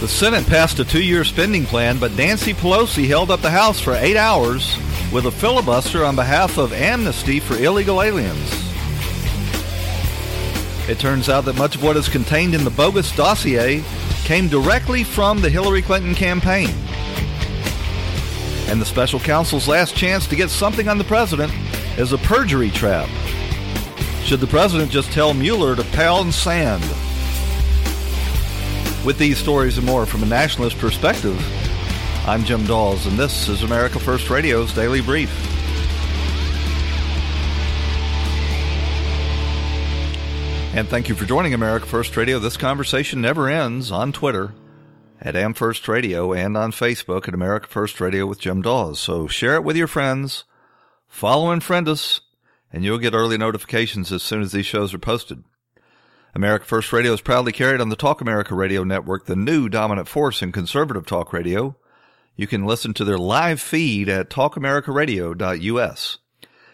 The Senate passed a two-year spending plan, but Nancy Pelosi held up the House for eight hours with a filibuster on behalf of amnesty for illegal aliens. It turns out that much of what is contained in the bogus dossier came directly from the Hillary Clinton campaign. And the special counsel's last chance to get something on the president is a perjury trap. Should the president just tell Mueller to pound sand? With these stories and more from a nationalist perspective, I'm Jim Dawes, and this is America First Radio's Daily Brief. And thank you for joining America First Radio. This conversation never ends on Twitter at AmFirst Radio and on Facebook at America First Radio with Jim Dawes. So share it with your friends, follow and friend us, and you'll get early notifications as soon as these shows are posted. America First Radio is proudly carried on the Talk America Radio Network, the new dominant force in conservative talk radio. You can listen to their live feed at talkamericaradio.us.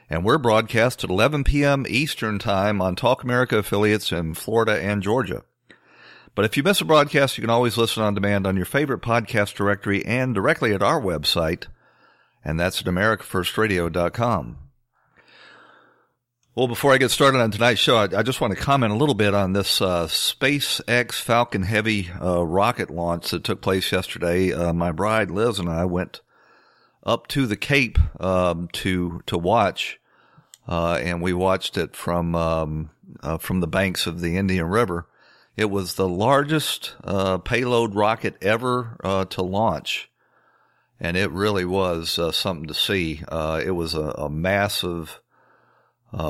And we're broadcast at 11 p.m. Eastern Time on Talk America affiliates in Florida and Georgia. But if you miss a broadcast, you can always listen on demand on your favorite podcast directory and directly at our website, and that's at americafirstradio.com. Well, before I get started on tonight's show, I, I just want to comment a little bit on this uh, SpaceX Falcon Heavy uh, rocket launch that took place yesterday. Uh, my bride Liz and I went up to the Cape um, to to watch uh, and we watched it from um, uh, from the banks of the Indian River. It was the largest uh, payload rocket ever to launch, and it really was something to see. It was a, a massive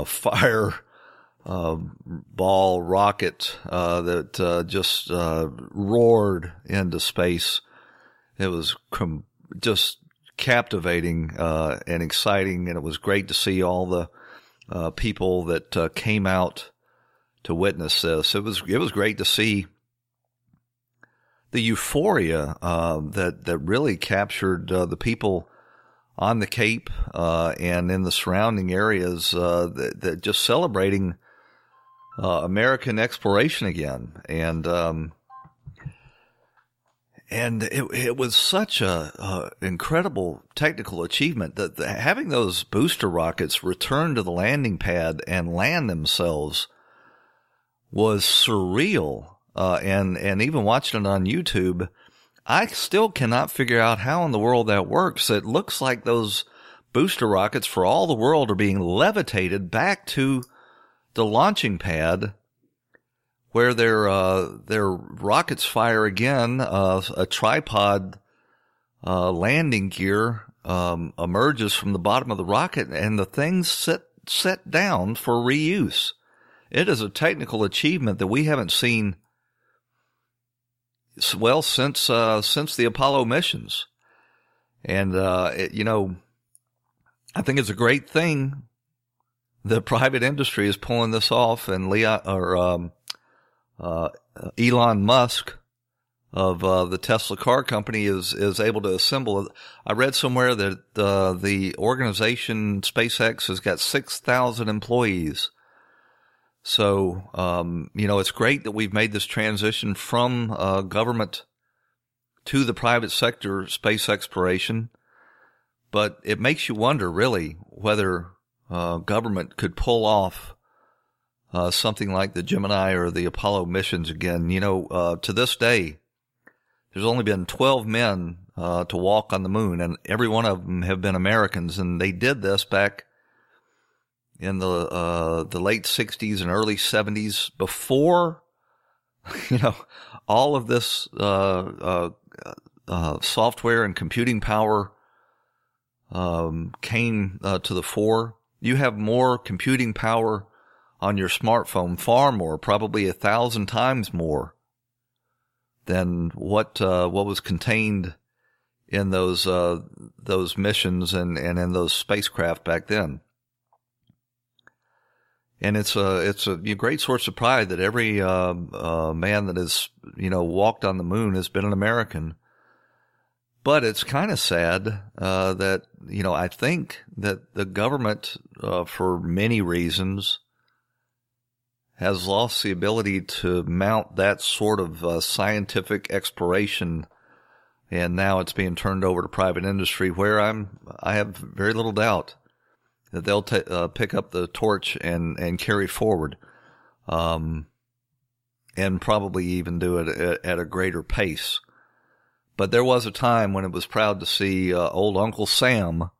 fire ball rocket that just roared into space. It was com- just captivating and exciting, and it was great to see all the uh, people that uh, came out to witness this. It was it was great to see the euphoria uh, that that really captured uh, the people on the Cape uh, and in the surrounding areas uh, that, that, just celebrating American exploration again and. Um, and it, it was such a, a, incredible technical achievement that the, having those booster rockets return to the landing pad and land themselves was surreal. Uh, and and even watching it on YouTube, I still cannot figure out how in the world that works. It looks like those booster rockets, for all the world, are being levitated back to the launching pad where their uh, their rockets fire again. Uh, a tripod uh, landing gear um, emerges from the bottom of the rocket, and the things sit set down for reuse. It is a technical achievement that we haven't seen well since uh, since the Apollo missions, and uh, it, you know, I think it's a great thing. The private industry is pulling this off, and Leon or um, uh, Elon Musk of uh, the Tesla car company is is able to assemble. I read somewhere that uh, the organization SpaceX has got six thousand employees. So um, you know it's great that we've made this transition from uh, government to the private sector space exploration, but it makes you wonder really whether uh, government could pull off uh, something like the Gemini or the Apollo missions again. You know, uh, to this day, there's only been 12 men uh, to walk on the moon, and every one of them have been Americans, and they did this back in the uh, the late 60s and early 70s before you know all of this uh, uh, software and computing power um, came to the fore You have more computing power on your smartphone, far more, probably a thousand times more than what uh, what was contained in those uh, those missions and, and in those spacecraft back then. And it's a it's a great source of pride that every uh, uh, man that has you know walked on the moon has been an American. But it's kind of sad uh, that you know I think that the government, uh, for many reasons, has lost the ability to mount that sort of uh, scientific exploration, and now it's being turned over to private industry. Where I'm, I have very little doubt that they'll t- uh, pick up the torch and and carry forward, um, and probably even do it at, at, a greater pace. But there was a time when it was proud to see uh, old Uncle Sam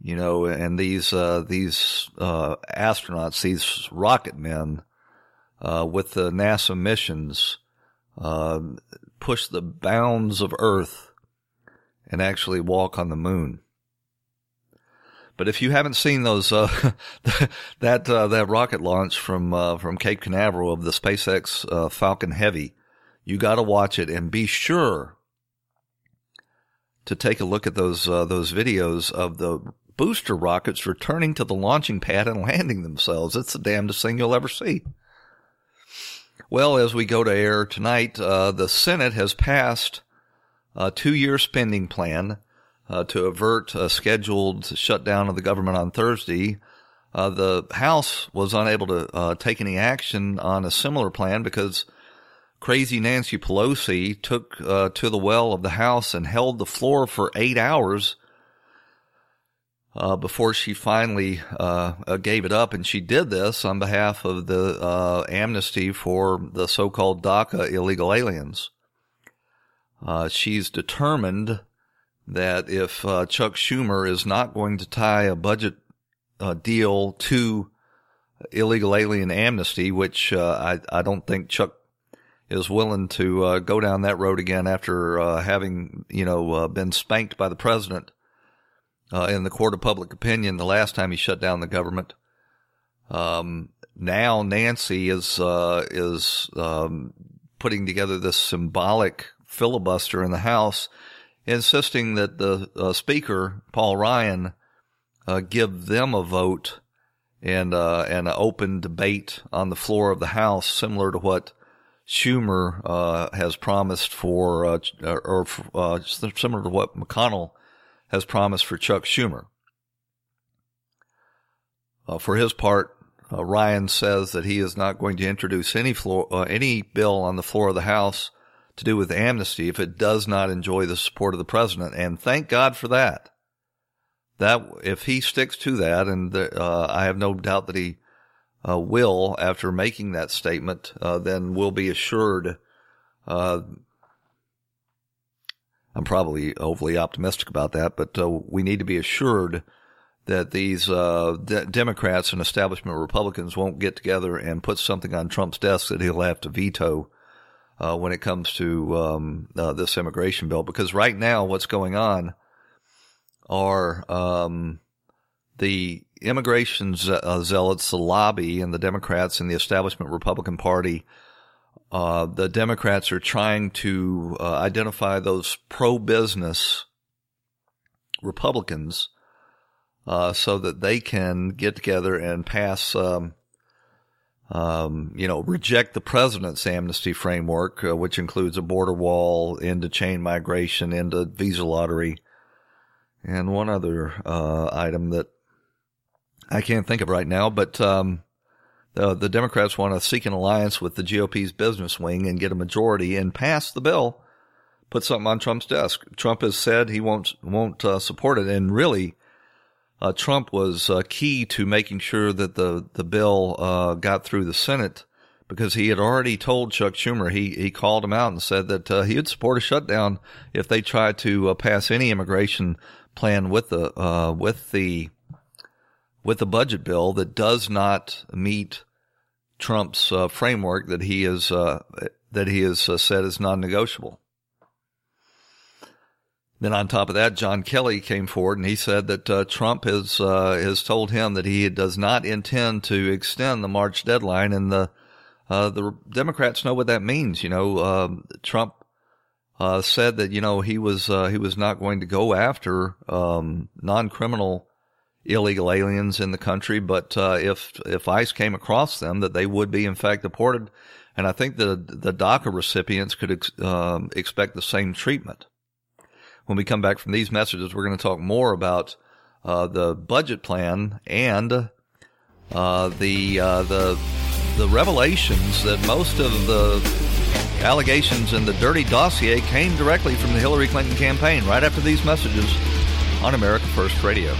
you know, and these uh, these uh, astronauts, these rocket men, uh, with the NASA missions, uh, push the bounds of Earth and actually walk on the moon. But if you haven't seen those uh, that uh, that rocket launch from from Cape Canaveral of the SpaceX Falcon Heavy, you got to watch it and be sure to take a look at those those videos of the booster rockets returning to the launching pad and landing themselves. It's the damnedest thing you'll ever see. Well, as we go to air tonight, uh, the Senate has passed a two-year spending plan uh, to avert a scheduled shutdown of the government on Thursday. Uh, the House was unable to uh, take any action on a similar plan because crazy Nancy Pelosi took uh, to the well of the House and held the floor for eight hours uh, before she finally uh, gave it up. And she did this on behalf of the amnesty for the so called DACA illegal aliens. She's determined that if uh, Chuck Schumer is not going to tie a budget deal to illegal alien amnesty, which I, I don't think Chuck is willing to go down that road again after having, you know, been spanked by the president uh, in the court of public opinion the last time he shut down the government. Um, now Nancy is uh, is um, putting together this symbolic filibuster in the House, insisting that the uh, Speaker Paul Ryan uh, give them a vote and uh, and an open debate on the floor of the House, similar to what Schumer uh, has promised for, or similar to what McConnell has promised for Chuck Schumer. Uh, for his part, uh, Ryan says that he is not going to introduce any floor, uh, any bill on the floor of the House to do with amnesty if it does not enjoy the support of the president. And thank God for that. That if he sticks to that, and uh, I have no doubt that he uh, will after making that statement, uh, then we'll be assured I'm probably overly optimistic about that, but uh, we need to be assured that these uh, de- Democrats and establishment Republicans won't get together and put something on Trump's desk that he'll have to veto uh, when it comes to um, uh, this immigration bill. Because right now, what's going on are um, the immigration uh, zealots, the lobby, and the Democrats and the establishment Republican Party uh, the Democrats are trying to uh, identify those pro-business Republicans uh, so that they can get together and pass, um, um, you know, reject the president's amnesty framework, uh, which includes a border wall, into chain migration, into visa lottery, and one other uh, item that I can't think of right now, but um, uh, the Democrats want to seek an alliance with the GOP's business wing and get a majority and pass the bill, put something on Trump's desk. Trump has said he won't won't uh, support it, and really, uh, Trump was uh, key to making sure that the the bill uh, got through the Senate because he had already told Chuck Schumer he he called him out and said that uh, he would support a shutdown if they tried to pass any immigration plan with the with the with the budget bill that does not meet Trump's uh, framework that he is uh, that he has uh, said is non-negotiable. Then on top of that, John Kelly came forward and he said that uh, Trump has uh, has told him that he does not intend to extend the March deadline, and the uh, the Democrats know what that means. You know, um, Trump uh, said that you know he was uh, he was not going to go after um, non criminal illegal aliens in the country, but uh, if if ICE came across them, that they would be in fact deported. And I think the the DACA recipients could ex- um, expect the same treatment when we come back from these messages, we're going to talk more about uh, the budget plan and uh, the uh, the the revelations that most of the allegations in the dirty dossier came directly from the Hillary Clinton campaign. Right after these messages on America First Radio.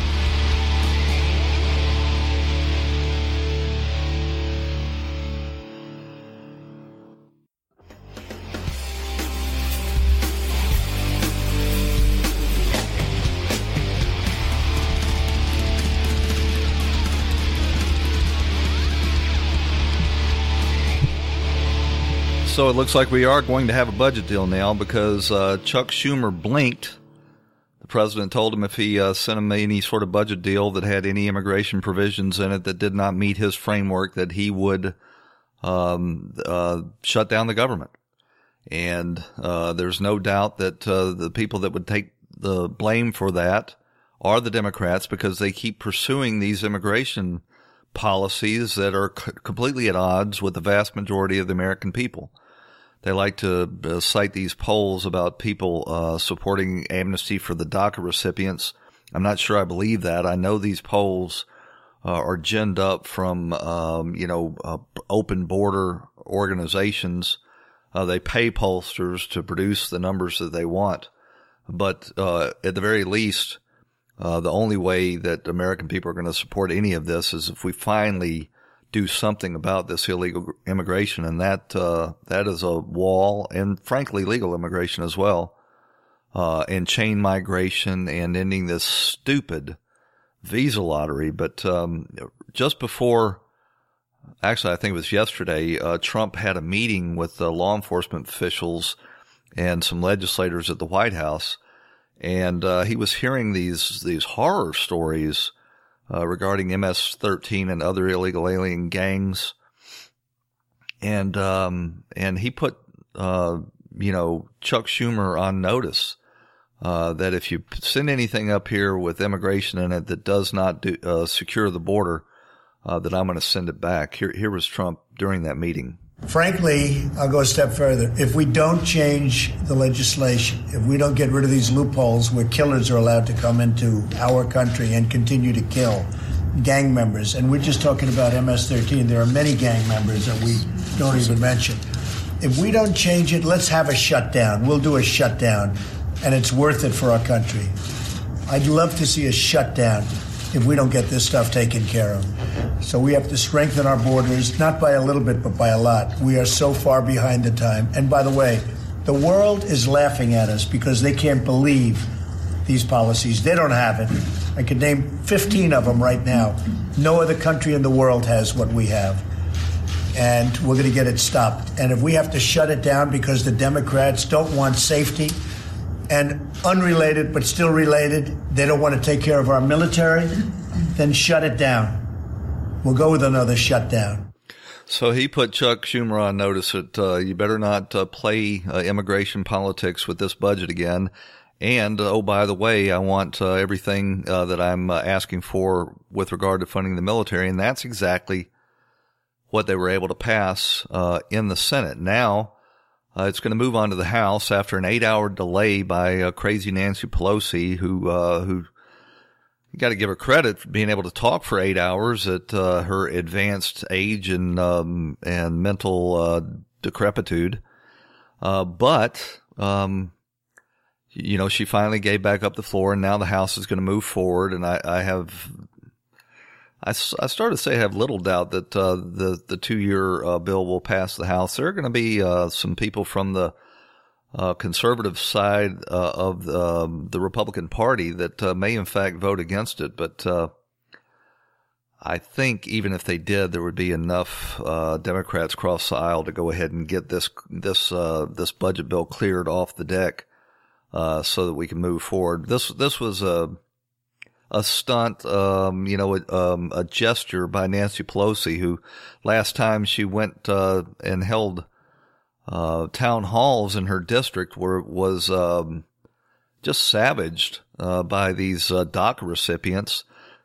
So it looks like we are going to have a budget deal now because uh, Chuck Schumer blinked. The president told him if he uh, sent him any sort of budget deal that had any immigration provisions in it that did not meet his framework, that he would um, uh, shut down the government. And uh, there's no doubt that uh, the people that would take the blame for that are the Democrats because they keep pursuing these immigration policies that are c- completely at odds with the vast majority of the American people. They like to uh, cite these polls about people uh, supporting amnesty for the DACA recipients. I'm not sure I believe that. I know these polls uh, are ginned up from, um, you know, uh, open border organizations. Uh, they pay pollsters to produce the numbers that they want. But uh, at the very least, the only way that American people are going to support any of this is if we finally do something about this illegal immigration, and that uh, that is a wall, and frankly, legal immigration as well, uh, and chain migration, and ending this stupid visa lottery. But um, just before, actually, I think it was yesterday, uh, Trump had a meeting with law enforcement officials and some legislators at the White House, and uh, he was hearing these these horror stories uh, regarding MS-13 and other illegal alien gangs. And, um, and he put, uh, you know, Chuck Schumer on notice, uh, that if you send anything up here with immigration in it that does not do, uh, secure the border, uh, that I'm going to send it back. Here, here was Trump during that meeting. Frankly, I'll go a step further. If we don't change the legislation, if we don't get rid of these loopholes where killers are allowed to come into our country and continue to kill gang members, and we're just talking about MS 13, there are many gang members that we don't even mention. If we don't change it, let's have a shutdown. We'll do a shutdown, and it's worth it for our country. I'd love to see a shutdown if we don't get this stuff taken care of. So we have to strengthen our borders, not by a little bit, but by a lot. We are so far behind the time. And by the way, the world is laughing at us because they can't believe these policies. They don't have it. I could name 15 of them right now. No other country in the world has what we have. And we're going to get it stopped. And if we have to shut it down because the Democrats don't want safety, and unrelated but still related, they don't want to take care of our military, then shut it down. We'll go with another shutdown. So he put Chuck Schumer on notice that uh, you better not uh, play uh, immigration politics with this budget again. And oh, by the way, I want uh, everything uh, that I'm uh, asking for with regard to funding the military, and that's exactly what they were able to pass in the Senate. Now it's going to move on to the House after an eight-hour delay by crazy Nancy Pelosi, who who got to give her credit for being able to talk for eight hours at uh, her advanced age and um, and mental uh, decrepitude. Uh, but um, you know, she finally gave back up the floor, and now the House is going to move forward. And I, I have I, I started to say I have little doubt that uh, the the two year uh, bill will pass the House. There are going to be uh, some people from the uh, conservative side uh, of the, um, the, Republican Party that uh, may in fact vote against it, but I think even if they did, there would be enough Democrats cross the aisle to go ahead and get this this this budget bill cleared off the deck uh, so that we can move forward. This this was a a stunt, um, you know, a, um, a, gesture by Nancy Pelosi, who last time she went uh, and held uh, town halls in her district were was um, just savaged uh, by these uh, DACA recipients,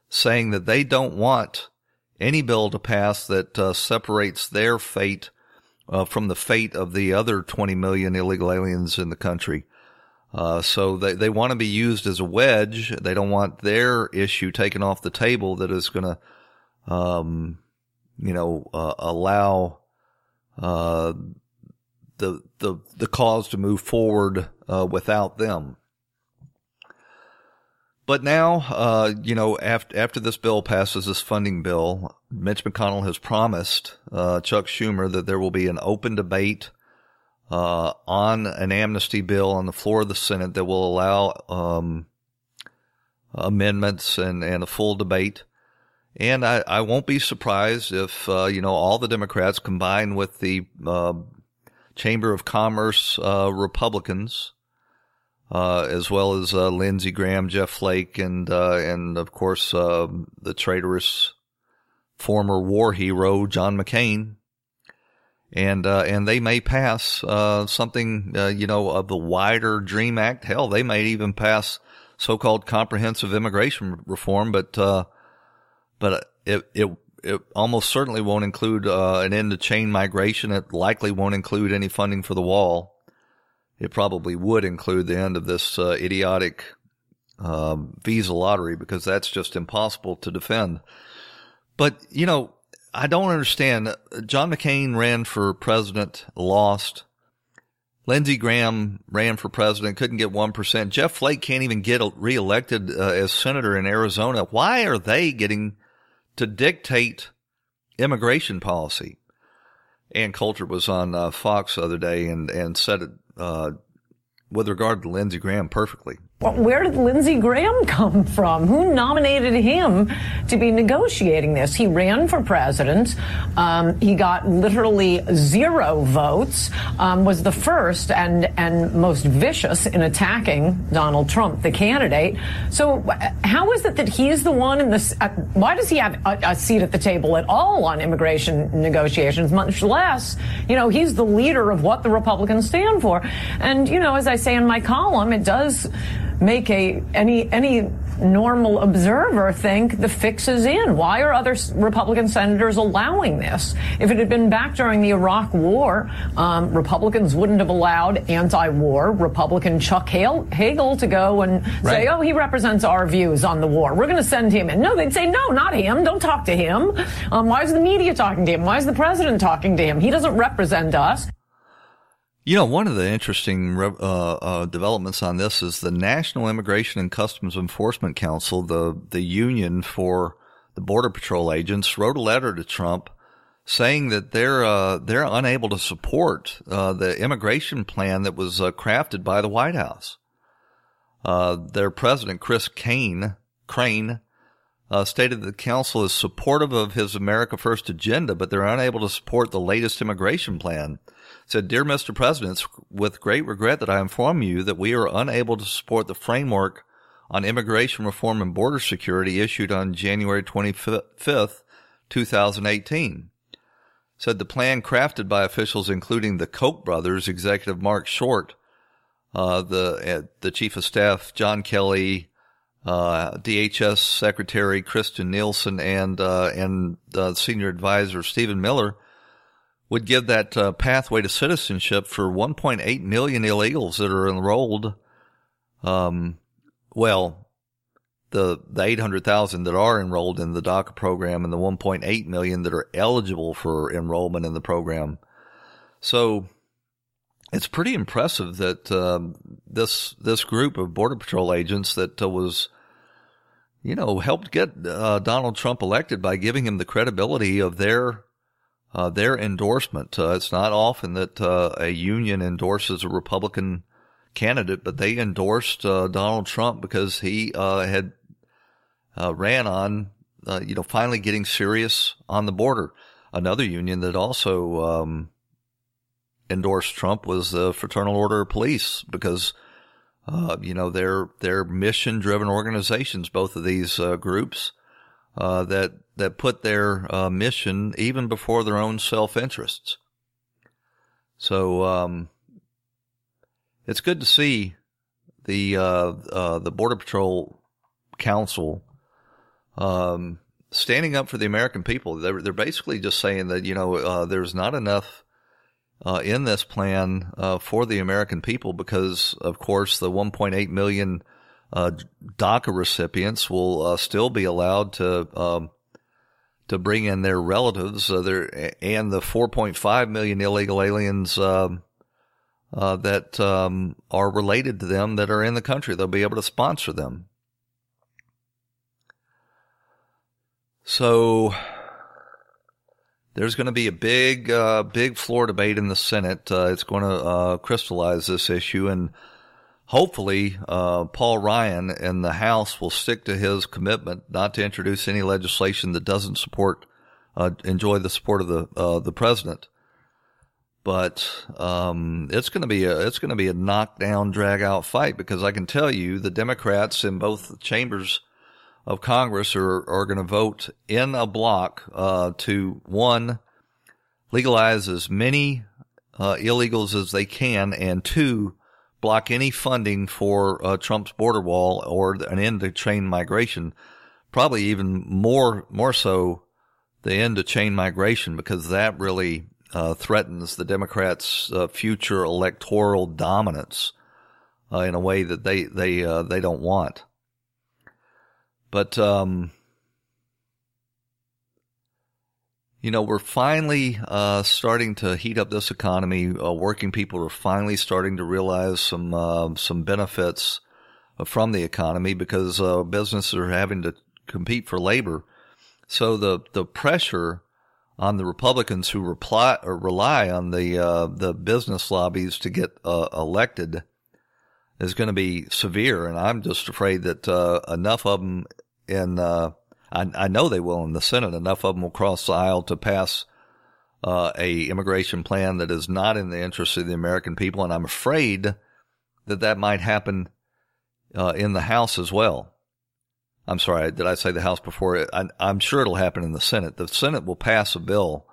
saying that they don't want any bill to pass that uh, separates their fate uh, from the fate of the other 20 million illegal aliens in the country. Uh, so they, they want to be used as a wedge. They don't want their issue taken off the table that is going to, um, you know, allow, uh, the, the, the cause to move forward, uh, without them. But now, uh, you know, after, after this bill passes, this funding bill, Mitch McConnell has promised, uh, Chuck Schumer that there will be an open debate, uh, on an amnesty bill on the floor of the Senate that will allow um, amendments and, and a full debate. And I, I won't be surprised if, uh, you know, all the Democrats combined with the uh, Chamber of Commerce uh, Republicans, uh, as well as uh, Lindsey Graham, Jeff Flake, and, uh, and of course, the traitorous former war hero, John McCain, and uh, and they may pass uh, something you know of the wider Dream Act. Hell, they may even pass so-called comprehensive immigration reform, but but it it it almost certainly won't include uh, an end to chain migration. It likely won't include any funding for the wall. It probably would include the end of this uh, idiotic um, visa lottery because that's just impossible to defend. But you know, I don't understand. John McCain ran for president, lost. Lindsey Graham ran for president, couldn't get 1%. Jeff Flake can't even get reelected uh, as senator in Arizona. Why are they getting to dictate immigration policy? Ann Coulter was on uh, Fox the other day and, and said it, uh, with regard to Lindsey Graham perfectly. Where did Lindsey Graham come from? Who nominated him to be negotiating this? He ran for president. Um, he got literally zero votes. Um, was the first and and most vicious in attacking Donald Trump, the candidate. So, how is it that he's the one in this? Uh, why does he have a, a seat at the table at all on immigration negotiations? Much less, you know, he's the leader of what the Republicans stand for. And you know, as I say in my column, it does make a any any normal observer think the fix is in. Why are other Republican senators allowing this? If it had been back during the Iraq War, um, Republicans wouldn't have allowed anti-war Republican Chuck Hagel to go and right. say, "Oh, he represents our views on the war. We're going to send him in." No, they'd say, "No, not him. Don't talk to him. Um, why is the media talking to him? Why is the president talking to him? He doesn't represent us." You know, one of the interesting uh, uh, developments on this is the National Immigration and Customs Enforcement Council, the the union for the Border Patrol agents, wrote a letter to Trump saying that they're uh, they're unable to support uh, the immigration plan that was uh, crafted by the White House. Uh, their president, Chris Kane, Crane, stated that the council is supportive of his America First agenda, but they're unable to support the latest immigration plan said, Dear Mr. President, with great regret that I inform you that we are unable to support the framework on immigration reform and border security issued on January 25th, 2018. Said the plan crafted by officials including the Koch brothers, executive Marc Short, uh, the, uh, the chief of staff, John Kelly, uh, DHS Secretary Kirstjen Nielsen and, uh, and, senior advisor Stephen Miller would give that uh, pathway to citizenship for 1.8 million illegals that are enrolled. Um, well, the the 800,000 that are enrolled in the DACA program and the 1.8 million that are eligible for enrollment in the program. So it's pretty impressive that um, this this group of border patrol agents that uh, was you know helped get uh, Donald Trump elected by giving him the credibility of their uh, their endorsement. Uh, it's not often that uh, a union endorses a Republican candidate, but they endorsed uh, Donald Trump because he uh, had uh, ran on, you know, finally getting serious on the border. Another union that also um, endorsed Trump was the Fraternal Order of Police because you know, they're, they're mission driven organizations, both of these groups, uh, that, that put their uh, mission even before their own self interests. So, um, it's good to see the, uh, uh, the Border Patrol Council, um, standing up for the American people. They're, they're basically just saying that, you know, there's not enough uh, in this plan uh, for the American people because, of course, the 1.8 million uh, DACA recipients will uh, still be allowed to um, to bring in their relatives, uh, their, and the 4.5 million illegal aliens um, uh, that um, are related to them that are in the country. They'll be able to sponsor them. So there's going to be a big, uh, big floor debate in the Senate. Uh, it's going to uh, crystallize this issue, and hopefully, uh, Paul Ryan in the House will stick to his commitment not to introduce any legislation that doesn't support, uh, enjoy the support of the uh, the president. But um, it's going to be a it's going to be a knockdown, drag out fight because I can tell you the Democrats in both chambers of Congress are, are going to vote in a block uh, to one legalize as many uh, illegals as they can, and two block any funding for uh, Trump's border wall or an end to chain migration. Probably even more more so the end to chain migration because that really uh, threatens the Democrats' uh, future electoral dominance uh, in a way that they they they don't want. But, um, you know, we're finally uh, starting to heat up this economy. Uh, working people are finally starting to realize some uh, some benefits from the economy because uh, businesses are having to compete for labor. So the the pressure on the Republicans who reply or rely on the uh, the business lobbies to get uh, elected is going to be severe, and I'm just afraid that enough of them in, I, I, know they will in the Senate. Enough of them will cross the aisle to pass uh, a immigration plan that is not in the interest of the American people, and I'm afraid that that might happen uh, in the House as well. I'm sorry, did I say the House before? I, am sure it'll happen in the Senate. The Senate will pass a bill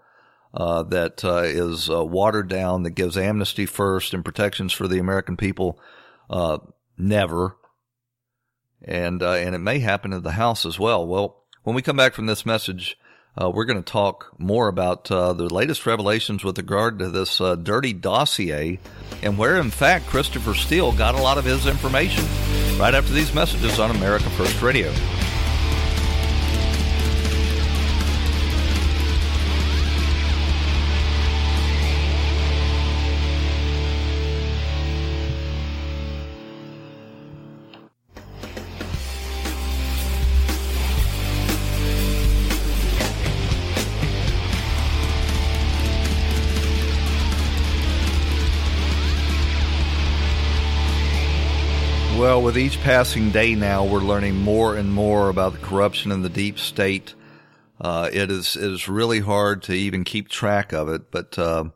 uh, that uh, is uh, watered down that gives amnesty first and protections for the American people. Uh, never and uh, and it may happen in the House as well. Well, when we come back from this message, uh, we're going to talk more about uh, the latest revelations with regard to this uh, dirty dossier and where, in fact, Christopher Steele got a lot of his information. Right after these messages on America First Radio. Well, with each passing day now, we're learning more and more about the corruption in the deep state. Uh, it is it is really hard to even keep track of it, but uh,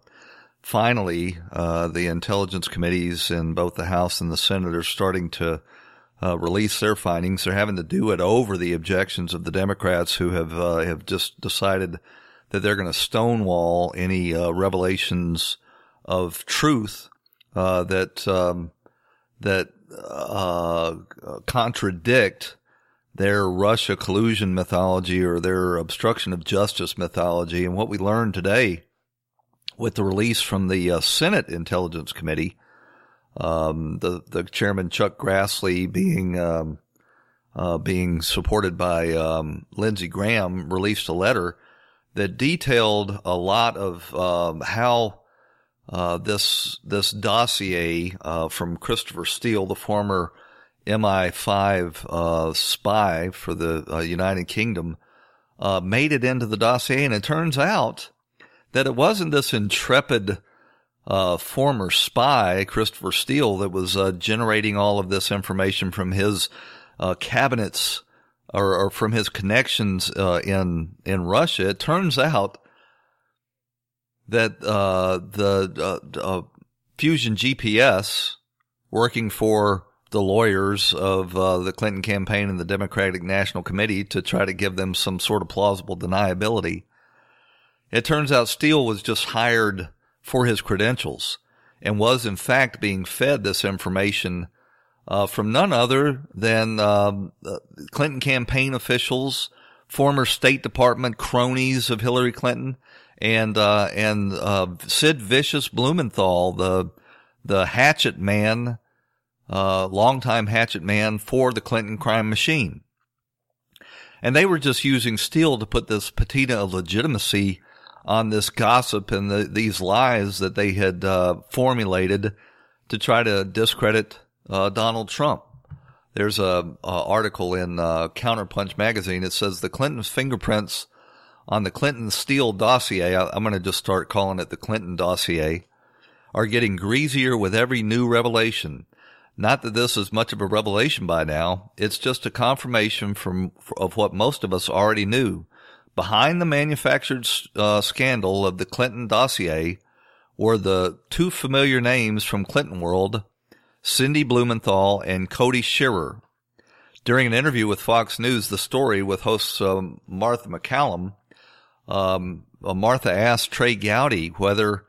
finally, uh, the intelligence committees in both the House and the Senate are starting to uh, release their findings. They're having to do it over the objections of the Democrats, who have uh, have just decided that they're going to stonewall any uh, revelations of truth that um, that uh, contradict their Russia collusion mythology or their obstruction of justice mythology. And what we learned today with the release from the uh, Senate Intelligence Committee, um, the the chairman Chuck Grassley being um, uh, being supported by um, Lindsey Graham released a letter that detailed a lot of um, how uh, this this dossier uh, from Christopher Steele, the former MI5 uh, spy for the uh, United Kingdom, uh, made it into the dossier, and it turns out that it wasn't this intrepid former spy, Christopher Steele, that was generating all of this information from his cabinets or, or, from his connections in in Russia. It turns out that uh, the uh, uh, Fusion GPS working for the lawyers of uh, the Clinton campaign and the Democratic National Committee to try to give them some sort of plausible deniability. It turns out Steele was just hired for his credentials and was in fact being fed this information uh, from none other than um, uh, Clinton campaign officials, former State Department cronies of Hillary Clinton, and uh, and uh, Sid Vicious Blumenthal, the the hatchet man, uh, longtime hatchet man for the Clinton crime machine. And they were just using Steele to put this patina of legitimacy on this gossip and the, these lies that they had uh, formulated to try to discredit uh, Donald Trump. There's a, a article in uh, Counterpunch magazine. It says the Clinton's fingerprints on the Clinton Steele dossier. I, I'm going to just start calling it the Clinton dossier. Are getting greasier with every new revelation. Not that this is much of a revelation by now. It's just a confirmation from of what most of us already knew. Behind the manufactured uh, scandal of the Clinton dossier were the two familiar names from Clinton world, Sidney Blumenthal and Cody Shearer. During an interview with Fox News, the story with host um, Martha MacCallum, um, uh, Martha asked Trey Gowdy whether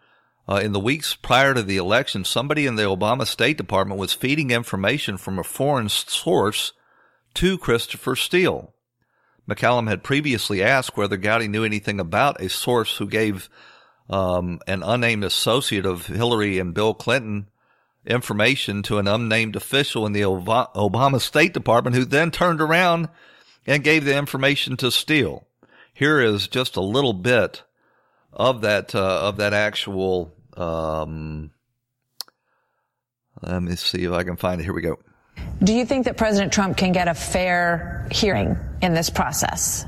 uh, in the weeks prior to the election, somebody in the Obama State Department was feeding information from a foreign source to Christopher Steele. MacCallum had previously asked whether Gowdy knew anything about a source who gave um, an unnamed associate of Hillary and Bill Clinton information to an unnamed official in the Obama State Department who then turned around and gave the information to Steele. Here is just a little bit of that uh, of that actual. Um, let me see if I can find it. Here we go. Do you think that President Trump can get a fair hearing in this process?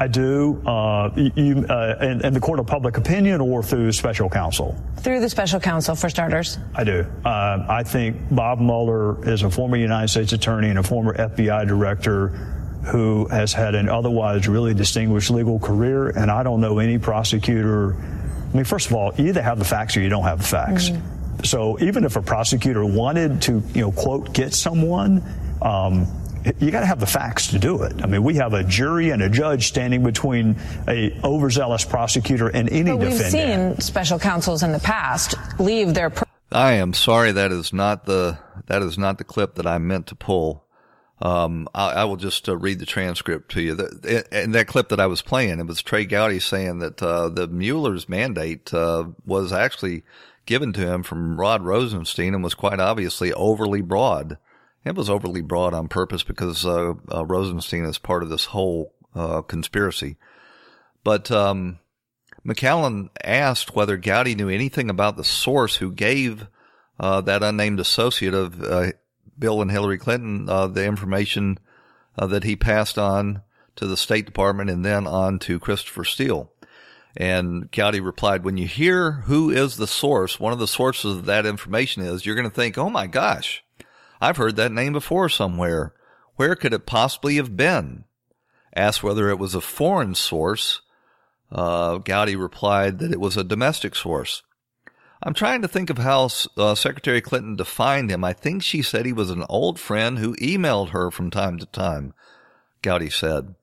I do. Uh, you, uh, in, in, the court of public opinion or through special counsel? Through the special counsel, for starters. I do. Uh, I think Bob Mueller is a former United States attorney and a former FBI director who has had an otherwise really distinguished legal career, and I don't know any prosecutor. I mean, first of all, you either have the facts or you don't have the facts. Mm-hmm. So even if a prosecutor wanted to, you know, quote, get someone, um, you got to have the facts to do it. I mean, we have a jury and a judge standing between a overzealous prosecutor and any but we've defendant. seen special counsels in the past leave their. Per- I am sorry that is not the that is not the clip that I meant to pull. Um, I, I, will just uh, read the transcript to you. The, in that clip that I was playing, it was Trey Gowdy saying that uh, the Mueller's mandate uh, was actually given to him from Rod Rosenstein and was quite obviously overly broad. It was overly broad on purpose because uh, uh, Rosenstein is part of this whole uh, conspiracy. But um, MacCallum asked whether Gowdy knew anything about the source who gave uh, that unnamed associate of Bill and Hillary Clinton uh, the information that he passed on to the State Department and then on to Christopher Steele. And Gowdy replied, when you hear who is the source, one of the sources of that information is, you're going to think, oh my gosh, I've heard that name before somewhere. Where could it possibly have been? Asked whether it was a foreign source, uh, Gowdy replied that it was a domestic source. I'm trying to think of how uh, Secretary Clinton defined him. I think she said he was an old friend who emailed her from time to time, Gowdy said.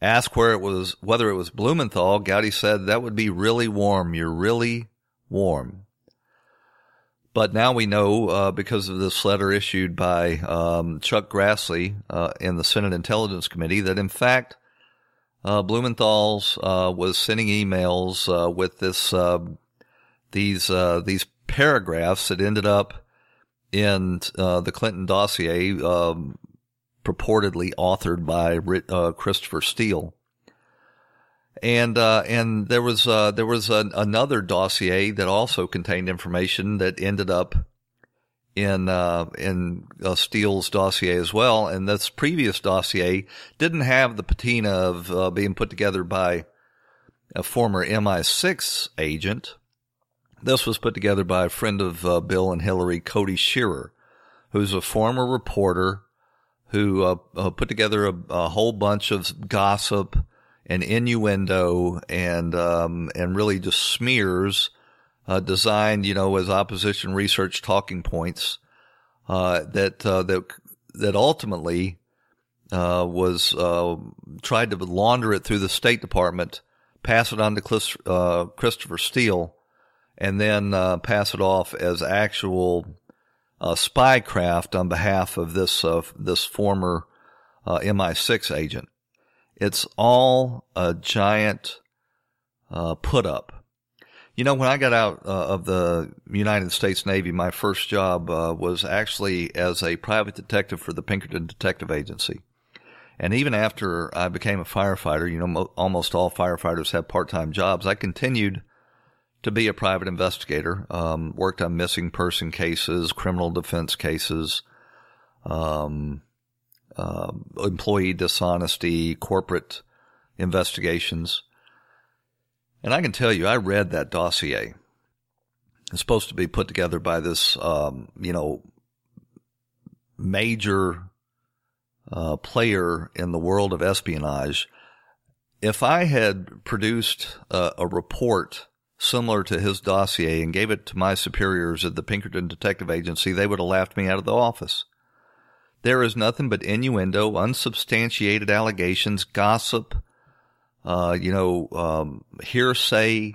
Asked where it was, whether it was Blumenthal, Gowdy said, that would be really warm. You're really warm. But now we know, uh, because of this letter issued by um, Chuck Grassley uh, in the Senate Intelligence Committee, that in fact, uh, Blumenthal's uh, was sending emails uh, with this uh, these these paragraphs that ended up in the Clinton dossier um, purportedly authored by uh, Christopher Steele. And uh, and there was uh, there was an, another dossier that also contained information that ended up in uh, in uh, Steele's dossier as well. And this previous dossier didn't have the patina of uh, being put together by a former MI6 agent. This was put together by a friend of Bill and Hillary, Cody Shearer, who's a former reporter who uh, uh, put together a, a, whole bunch of gossip and innuendo and um, and really just smears uh, designed, you know, as opposition research talking points uh, that uh, that that ultimately uh, was uh, tried to launder it through the State Department, pass it on to uh, Christopher Steele, and then uh, pass it off as actual uh, spycraft on behalf of this this former MI6 agent. It's all a giant put up. You know, when I got out uh, of the United States Navy, my first job uh, was actually as a private detective for the Pinkerton Detective Agency. And even after I became a firefighter, you know, mo- almost all firefighters have part-time jobs. I continued to be a private investigator. Um, worked on missing person cases, criminal defense cases, um, uh, employee dishonesty, corporate investigations. And I can tell you, I read that dossier. It's supposed to be put together by this, um, you know, major uh, player in the world of espionage. If I had produced a, a report similar to his dossier and gave it to my superiors at the Pinkerton Detective Agency, they would have laughed me out of the office. There is nothing but innuendo, unsubstantiated allegations, gossip, uh, you know, um, hearsay,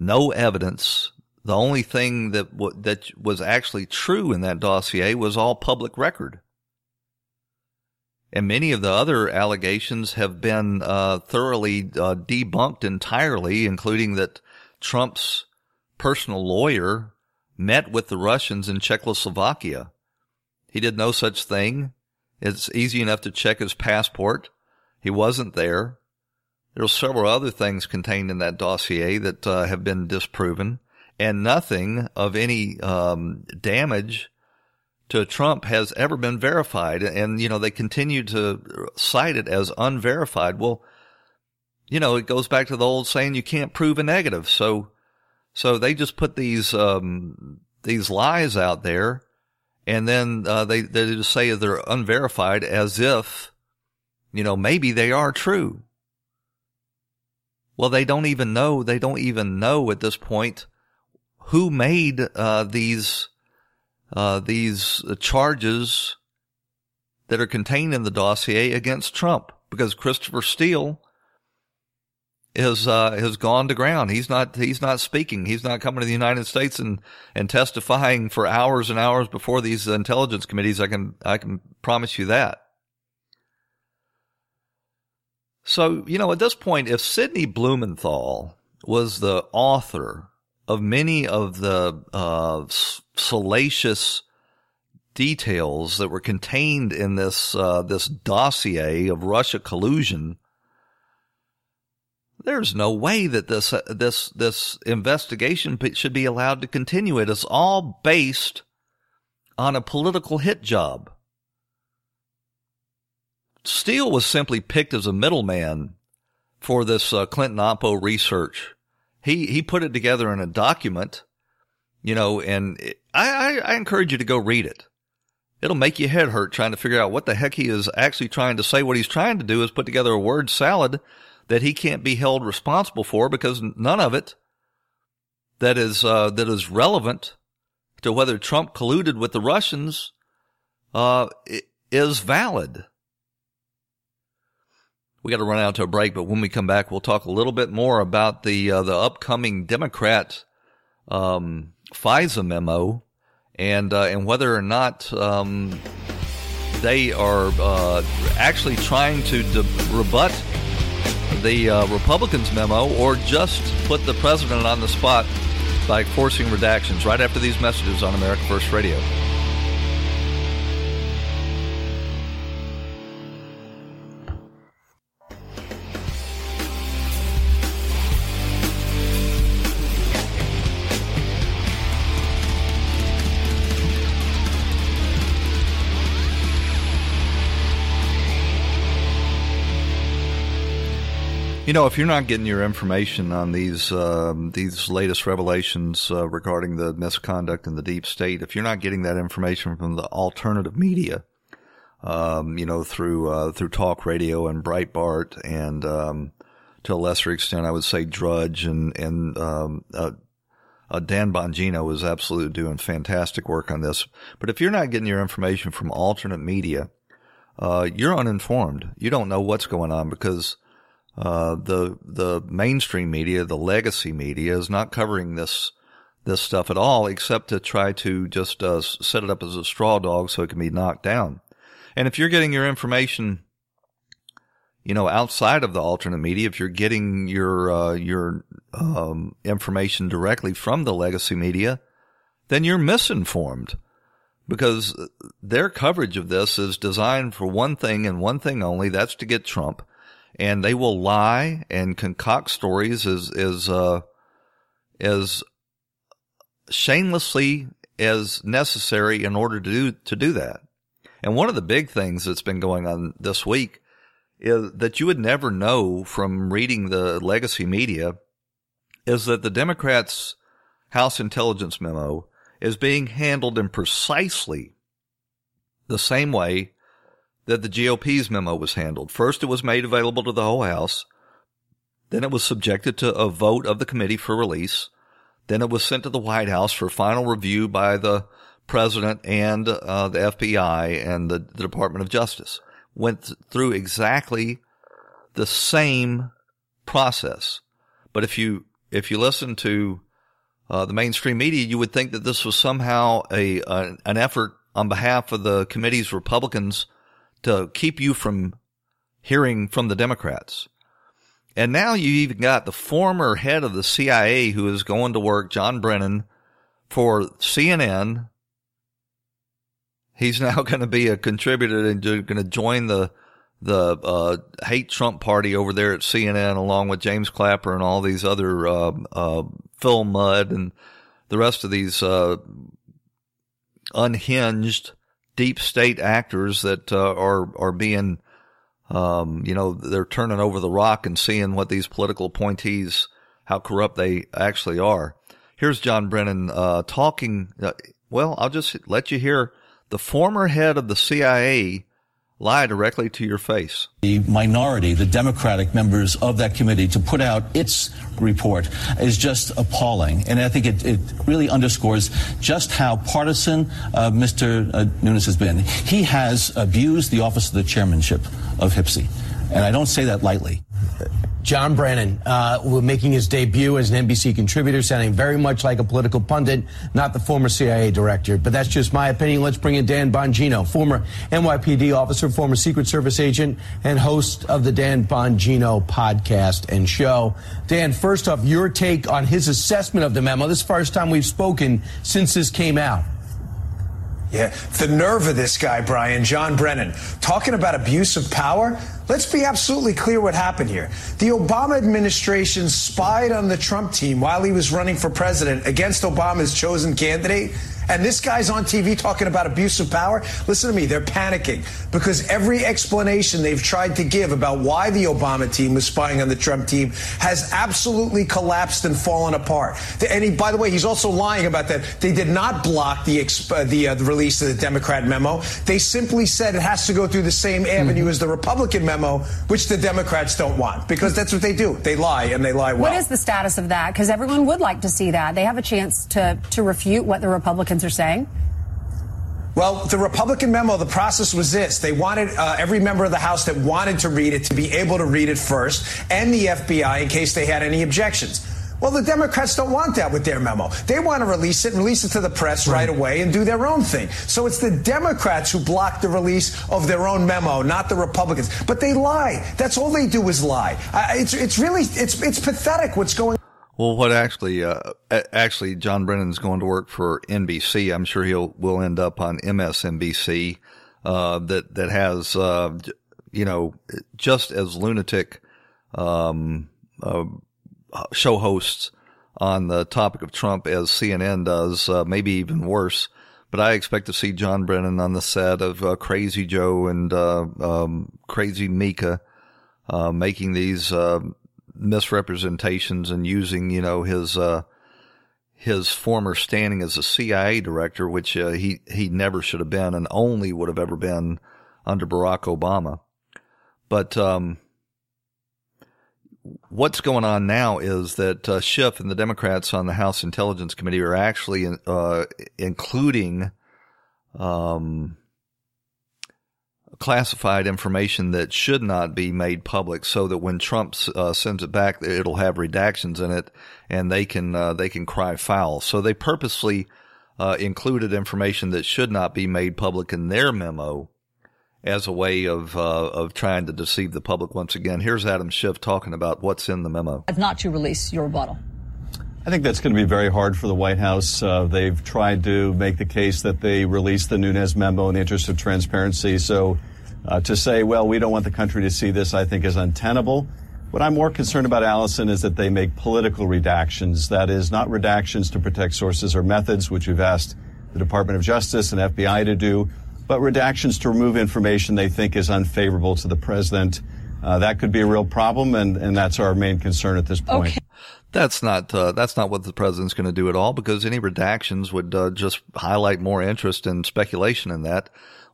no evidence. The only thing that w- that was actually true in that dossier was all public record. And many of the other allegations have been uh, thoroughly uh, debunked entirely, including that Trump's personal lawyer met with the Russians in Czechoslovakia. He did no such thing. It's easy enough to check his passport. He wasn't there. There are several other things contained in that dossier that uh, have been disproven, and nothing of any um, damage to Trump has ever been verified. And, you know, they continue to cite it as unverified. Well, you know, it goes back to the old saying, you can't prove a negative. So, so they just put these, um, these lies out there and then, uh, they, they just say they're unverified as if, you know, maybe they are true. Well, they don't even know. They don't even know at this point who made uh, these uh, these charges that are contained in the dossier against Trump because Christopher Steele is uh, has gone to ground. He's not he's not speaking. He's not coming to the United States and and testifying for hours and hours before these intelligence committees. I can I can promise you that. So, you know, at this point, if Sidney Blumenthal was the author of many of the uh, salacious details that were contained in this uh, this dossier of Russia collusion, there's no way that this uh, this this investigation should be allowed to continue. It is all based on a political hit job. Steele was simply picked as a middleman for this uh, Clinton Oppo research. He he put it together in a document, you know, and it, I, I, I encourage you to go read it. It'll make your head hurt trying to figure out what the heck he is actually trying to say. What he's trying to do is put together a word salad that he can't be held responsible for because none of it that is uh, that is relevant to whether Trump colluded with the Russians uh, is valid. We got to run out to a break, but when we come back, we'll talk a little bit more about the uh, the upcoming Democrat um, FISA memo and uh, and whether or not um, they are uh, actually trying to de- rebut the uh, Republicans' memo or just put the president on the spot by forcing redactions. Right after these messages on America First Radio. You know, if you're not getting your information on these um, these latest revelations uh, regarding the misconduct in the deep state, if you're not getting that information from the alternative media, um, you know, through uh, through talk radio and Breitbart, and um, to a lesser extent, I would say Drudge and and um, a uh, Dan Bongino is absolutely doing fantastic work on this. But if you're not getting your information from alternate media, uh, you're uninformed. You don't know what's going on because uh, the the mainstream media, the legacy media, is not covering this this stuff at all, except to try to just uh, set it up as a straw dog so it can be knocked down. And if you're getting your information, you know, outside of the alternate media, if you're getting your uh, your um, information directly from the legacy media, then you're misinformed because their coverage of this is designed for one thing and one thing only. That's to get Trump and they will lie and concoct stories as as uh, as shamelessly as necessary in order to do to do that. And one of the big things that's been going on this week is that you would never know from reading the legacy media is that the Democrats' House intelligence memo is being handled in precisely the same way that the GOP's memo was handled. First, it was made available to the whole House. Then it was subjected to a vote of the committee for release. Then it was sent to the White House for final review by the president and uh, the FBI and the, the Department of Justice. Went th- through exactly the same process. But if you if you listen to uh, the mainstream media, you would think that this was somehow a, a an effort on behalf of the committee's Republicans to keep you from hearing from the Democrats. And now you even got the former head of the CIA who is going to work, John Brennan, for CNN. He's now going to be a contributor and going to join the the uh, hate Trump party over there at CNN, along with James Clapper and all these other uh, uh, Phil Mudd and the rest of these uh, unhinged deep state actors that uh, are are being, um, you know, they're turning over the rock and seeing what these political appointees, how corrupt they actually are. Here's John Brennan uh, talking. Uh, well, I'll just let you hear the former head of the CIA lie directly to your face. The minority, the Democratic members of that committee to put out its report is just appalling. And I think it, it really underscores just how partisan uh, Mr. Uh, Nunes has been. He has abused the office of the chairmanship of HPSCI. And I don't say that lightly. John Brennan uh, making his debut as an NBC contributor, sounding very much like a political pundit, not the former CIA director. But that's just my opinion. Let's bring in Dan Bongino, former NYPD officer, former Secret Service agent, and host of the Dan Bongino podcast and show. Dan, first off, your take on his assessment of the memo. This is the first time we've spoken since this came out. Yeah, the nerve of this guy, Brian, John Brennan, talking about abuse of power. Let's be absolutely clear what happened here. The Obama administration spied on the Trump team while he was running for president against Obama's chosen candidate and this guy's on TV talking about abuse of power. Listen to me, they're panicking because every explanation they've tried to give about why the Obama team was spying on the Trump team has absolutely collapsed and fallen apart. And he, by the way, he's also lying about that. They did not block the uh, the, uh, the, release of the Democrat memo. They simply said it has to go through the same avenue mm-hmm. as the Republican memo, which the Democrats don't want because that's what they do. They lie and they lie well. What is the status of that? Because everyone would like to see that. They have a chance to to refute what the Republicans Republicans are saying? Well, the Republican memo, the process was this. They wanted uh, every member of the House that wanted to read it to be able to read it first, and the FBI in case they had any objections. Well, the Democrats don't want that with their memo. They want to release it, release it to the press right. right away, and do their own thing. So it's the Democrats who block the release of their own memo, not the Republicans. But they lie. That's all they do is lie. Uh, it's it's really it's it's pathetic what's going. Well, what actually, uh, actually, John Brennan's going to work for NBC. I'm sure he'll will end up on MSNBC. Uh, that that has, uh, you know, just as lunatic um, uh, show hosts on the topic of Trump as CNN does, uh, maybe even worse. But I expect to see John Brennan on the set of uh, Crazy Joe and um, Crazy Mika making these misrepresentations and using, you know, his, uh, his former standing as a CIA director, which uh, he, he never should have been and only would have ever been under Barack Obama. But, um, what's going on now is that uh, Schiff and the Democrats on the House Intelligence Committee are actually uh, including um, classified information that should not be made public, so that when Trump uh, sends it back, it'll have redactions in it, and they can uh, they can cry foul. So they purposely uh, included information that should not be made public in their memo as a way of uh, of trying to deceive the public once again. Here's Adam Schiff talking about what's in the memo. Not to release your rebuttal. I think that's going to be very hard for the White House. Uh, they've tried to make the case that they released the Nunes memo in the interest of transparency. So uh, to say, well, we don't want the country to see this, I think is untenable. What I'm more concerned about, Allison, is that they make political redactions. That is, not redactions to protect sources or methods, which we've asked the Department of Justice and FBI to do, but redactions to remove information they think is unfavorable to the president. Uh, that could be a real problem, and, and that's our main concern at this point. Okay. That's not uh, that's not what the president's going to do at all because any redactions would uh, just highlight more interest and speculation in that.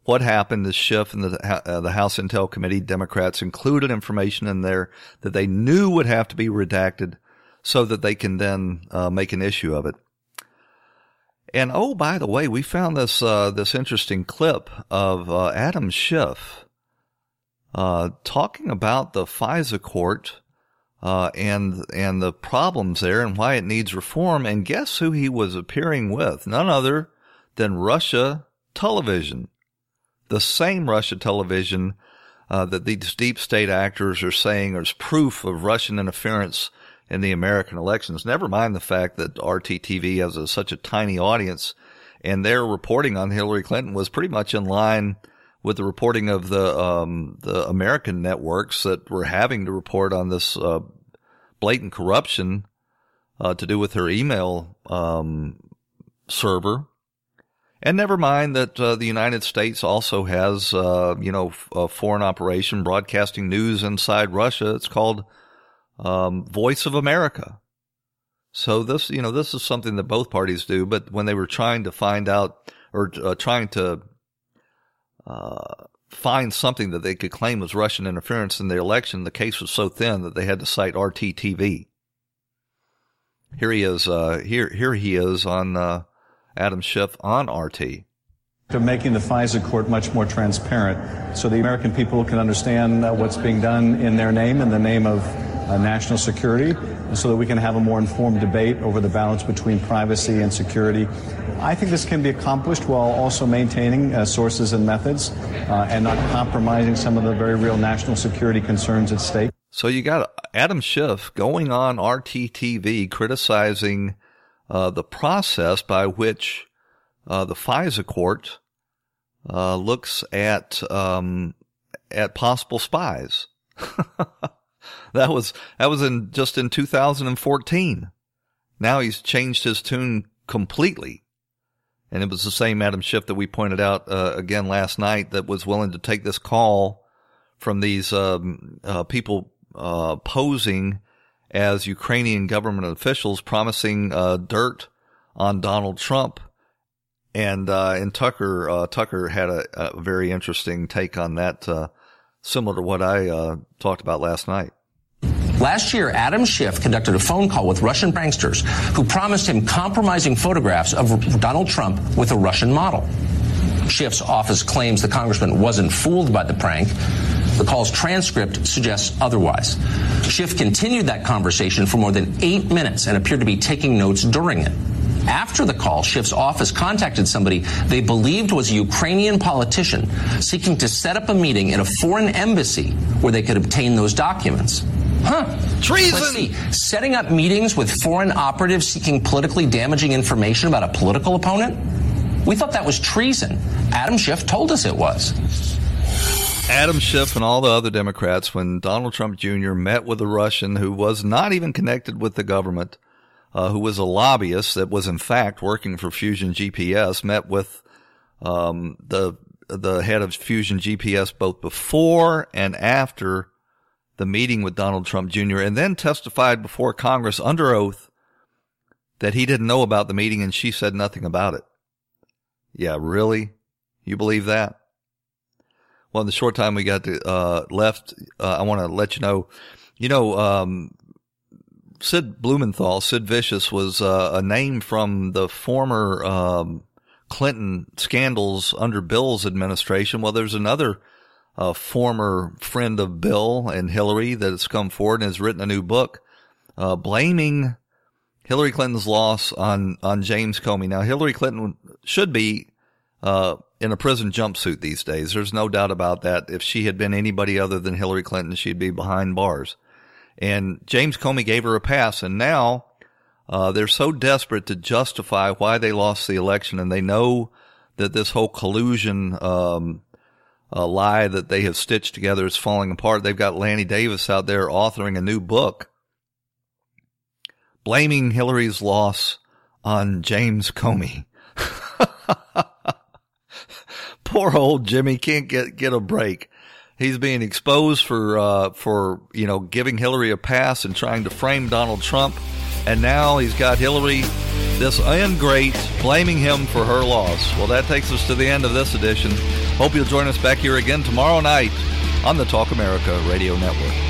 What happened is Schiff and the uh, the House Intel Committee Democrats included information in there that they knew would have to be redacted so that they can then uh, make an issue of it. And oh, by the way, we found this uh, this interesting clip of uh, Adam Schiff talking about the FISA court uh, and and the problems there and why it needs reform. And guess who he was appearing with? None other than Russia Television, the same Russia Television uh, that these deep state actors are saying is proof of Russian interference in the American elections. Never mind the fact that RTTV has a, such a tiny audience, and their reporting on Hillary Clinton was pretty much in line with the reporting of the um, the American networks that were having to report on this uh, blatant corruption uh, to do with her email um, server. And never mind that uh, the United States also has, uh, you know, a foreign operation broadcasting news inside Russia. It's called um, Voice of America. So this, you know, this is something that both parties do. But when they were trying to find out or uh, trying to uh, find something that they could claim was Russian interference in the election, the case was so thin that they had to cite RTTV. Here he is. Uh, here, here he is on uh, Adam Schiff on RT. To making the FISA court much more transparent, so the American people can understand uh, what's being done in their name, in the name of uh, national security, so that we can have a more informed debate over the balance between privacy and security. I think this can be accomplished while also maintaining uh, sources and methods uh, and not compromising some of the very real national security concerns at stake. So you got Adam Schiff going on RTTV criticizing uh, the process by which uh, the FISA court uh, looks at um, at possible spies. that was that was in just in 2014. Now he's changed his tune completely. And it was the same Adam Schiff that we pointed out uh, again last night that was willing to take this call from these um, uh, people uh, posing as Ukrainian government officials, promising uh, dirt on Donald Trump. And uh, and Tucker uh, Tucker had a, a, very interesting take on that, similar to what I talked about last night. Last year, Adam Schiff conducted a phone call with Russian pranksters who promised him compromising photographs of Donald Trump with a Russian model. Schiff's office claims the congressman wasn't fooled by the prank. The call's transcript suggests otherwise. Schiff continued that conversation for more than eight minutes and appeared to be taking notes during it. After the call, Schiff's office contacted somebody they believed was a Ukrainian politician seeking to set up a meeting in a foreign embassy where they could obtain those documents. Huh. Treason! Let's see. Setting up meetings with foreign operatives seeking politically damaging information about a political opponent? We thought that was treason. Adam Schiff told us it was. Adam Schiff and all the other Democrats, when Donald Trump Jr. met with a Russian who was not even connected with the government, uh, who was a lobbyist that was in fact working for Fusion GPS, met with um, the the head of Fusion GPS both before and after the meeting with Donald Trump Jr. and then testified before Congress under oath that he didn't know about the meeting and she said nothing about it. Yeah, really? You believe that? Well, in the short time we got to, uh, left, uh, I want to let you know You know, um, Sid Blumenthal, Sid Vicious was uh, a name from the former um, Clinton scandals under Bill's administration. Well, there's another uh, former friend of Bill and Hillary that has come forward and has written a new book uh, blaming Hillary Clinton's loss on on James Comey. Now, Hillary Clinton should be uh, in a prison jumpsuit these days. There's no doubt about that. If she had been anybody other than Hillary Clinton, she'd be behind bars. And James Comey gave her a pass, and now uh, they're so desperate to justify why they lost the election, and they know that this whole collusion um, uh, lie that they have stitched together is falling apart. They've got Lanny Davis out there authoring a new book blaming Hillary's loss on James Comey. Poor old Jimmy can't get get a break. He's being exposed for uh, for you know giving Hillary a pass and trying to frame Donald Trump, and now he's got Hillary, this ingrate, blaming him for her loss. Well, that takes us to the end of this edition. Hope you'll join us back here again tomorrow night on the Talk America Radio Network.